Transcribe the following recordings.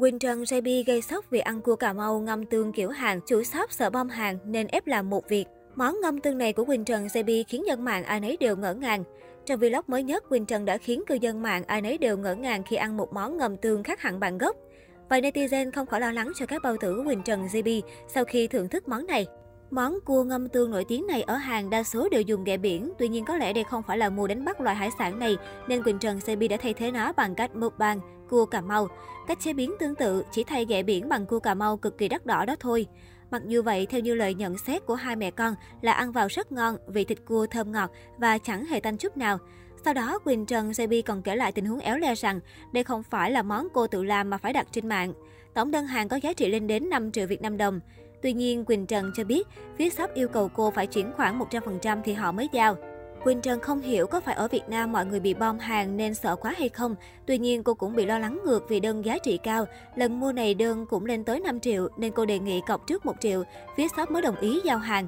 Quỳnh Trần JB gây sốc vì ăn cua Cà Mau ngâm tương kiểu hàng, chủ shop sợ bom hàng nên ép làm một việc. Món ngâm tương này của Quỳnh Trần JB khiến dân mạng ai nấy đều ngỡ ngàng. Trong vlog mới nhất, Quỳnh Trần đã khiến cư dân mạng ai nấy đều ngỡ ngàng khi ăn một món ngâm tương khác hẳn bản gốc. Và netizen không khỏi lo lắng cho các bao tử của Quỳnh Trần JB sau khi thưởng thức món này. Món cua ngâm tương nổi tiếng này ở hàng đa số đều dùng ghẹ biển, tuy nhiên có lẽ đây không phải là mùa đánh bắt loại hải sản này nên Quỳnh Trần CB đã thay thế nó bằng cách mukbang cua Cà Mau. Cách chế biến tương tự, chỉ thay ghẹ biển bằng cua Cà Mau cực kỳ đắt đỏ đó thôi. Mặc dù vậy, theo như lời nhận xét của hai mẹ con là ăn vào rất ngon, vị thịt cua thơm ngọt và chẳng hề tanh chút nào. Sau đó, Quỳnh Trần JB còn kể lại tình huống éo le rằng đây không phải là món cô tự làm mà phải đặt trên mạng. Tổng đơn hàng có giá trị lên đến 5 triệu Việt Nam đồng. Tuy nhiên, Quỳnh Trần cho biết phía shop yêu cầu cô phải chuyển khoản 100% thì họ mới giao. Quỳnh Trần không hiểu có phải ở Việt Nam mọi người bị bom hàng nên sợ quá hay không. Tuy nhiên cô cũng bị lo lắng ngược vì đơn giá trị cao. Lần mua này đơn cũng lên tới 5 triệu nên cô đề nghị cọc trước 1 triệu. Phía shop mới đồng ý giao hàng.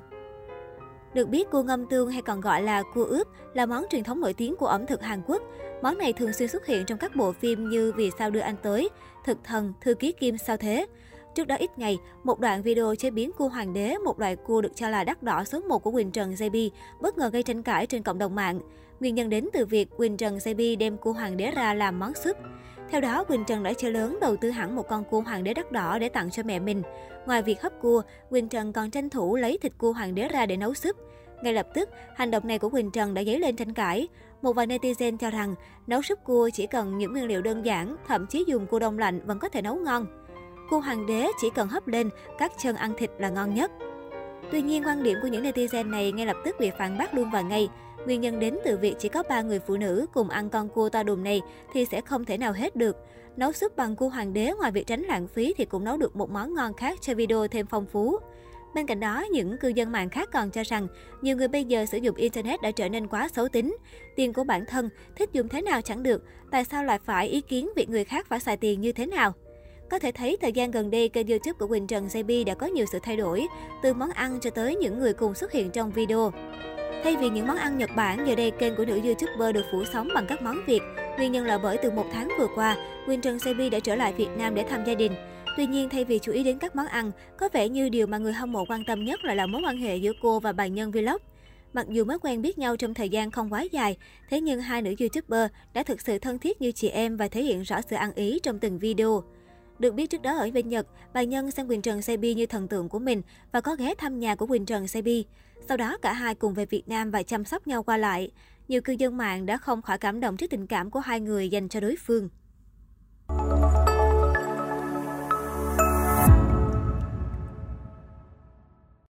Được biết, cua ngâm tương hay còn gọi là cua ướp là món truyền thống nổi tiếng của ẩm thực Hàn Quốc. Món này thường xuyên xuất hiện trong các bộ phim như Vì sao đưa anh tới, Thực thần, Thư ký Kim sao thế. Trước đó ít ngày, một đoạn video chế biến cua hoàng đế, một loại cua được cho là đắt đỏ số 1 của Quỳnh Trần JB, bất ngờ gây tranh cãi trên cộng đồng mạng. Nguyên nhân đến từ việc Quỳnh Trần JB đem cua hoàng đế ra làm món súp. Theo đó, Quỳnh Trần đã chơi lớn đầu tư hẳn một con cua hoàng đế đắt đỏ để tặng cho mẹ mình. Ngoài việc hấp cua, Quỳnh Trần còn tranh thủ lấy thịt cua hoàng đế ra để nấu súp. Ngay lập tức, hành động này của Quỳnh Trần đã dấy lên tranh cãi. Một vài netizen cho rằng nấu súp cua chỉ cần những nguyên liệu đơn giản, thậm chí dùng cua đông lạnh vẫn có thể nấu ngon. Cua hoàng đế chỉ cần hấp lên, các chân ăn thịt là ngon nhất. Tuy nhiên, quan điểm của những netizen này ngay lập tức bị phản bác luôn và ngay. Nguyên nhân đến từ việc chỉ có 3 người phụ nữ cùng ăn con cua to đùm này thì sẽ không thể nào hết được. Nấu súp bằng cua hoàng đế ngoài việc tránh lãng phí thì cũng nấu được một món ngon khác cho video thêm phong phú. Bên cạnh đó, những cư dân mạng khác còn cho rằng nhiều người bây giờ sử dụng Internet đã trở nên quá xấu tính. Tiền của bản thân, thích dùng thế nào chẳng được, tại sao lại phải ý kiến việc người khác phải xài tiền như thế nào? Có thể thấy thời gian gần đây, kênh youtube của Quỳnh Trần JB đã có nhiều sự thay đổi, từ món ăn cho tới những người cùng xuất hiện trong video. Thay vì những món ăn Nhật Bản, giờ đây kênh của nữ YouTuber được phủ sóng bằng các món Việt. Nguyên nhân là bởi từ một tháng vừa qua, Quỳnh Trần JB đã trở lại Việt Nam để thăm gia đình. Tuy nhiên, thay vì chú ý đến các món ăn, có vẻ như điều mà người hâm mộ quan tâm nhất lại là mối quan hệ giữa cô và bà nhân vlog. Mặc dù mới quen biết nhau trong thời gian không quá dài, thế nhưng hai nữ YouTuber đã thực sự thân thiết như chị em và thể hiện rõ sự ăn ý trong từng video. Được biết trước đó ở bên Nhật, bà Nhân xem Quỳnh Trần Sebi như thần tượng của mình và có ghé thăm nhà của Quỳnh Trần Sebi. Sau đó cả hai cùng về Việt Nam và chăm sóc nhau qua lại. Nhiều cư dân mạng đã không khỏi cảm động trước tình cảm của hai người dành cho đối phương.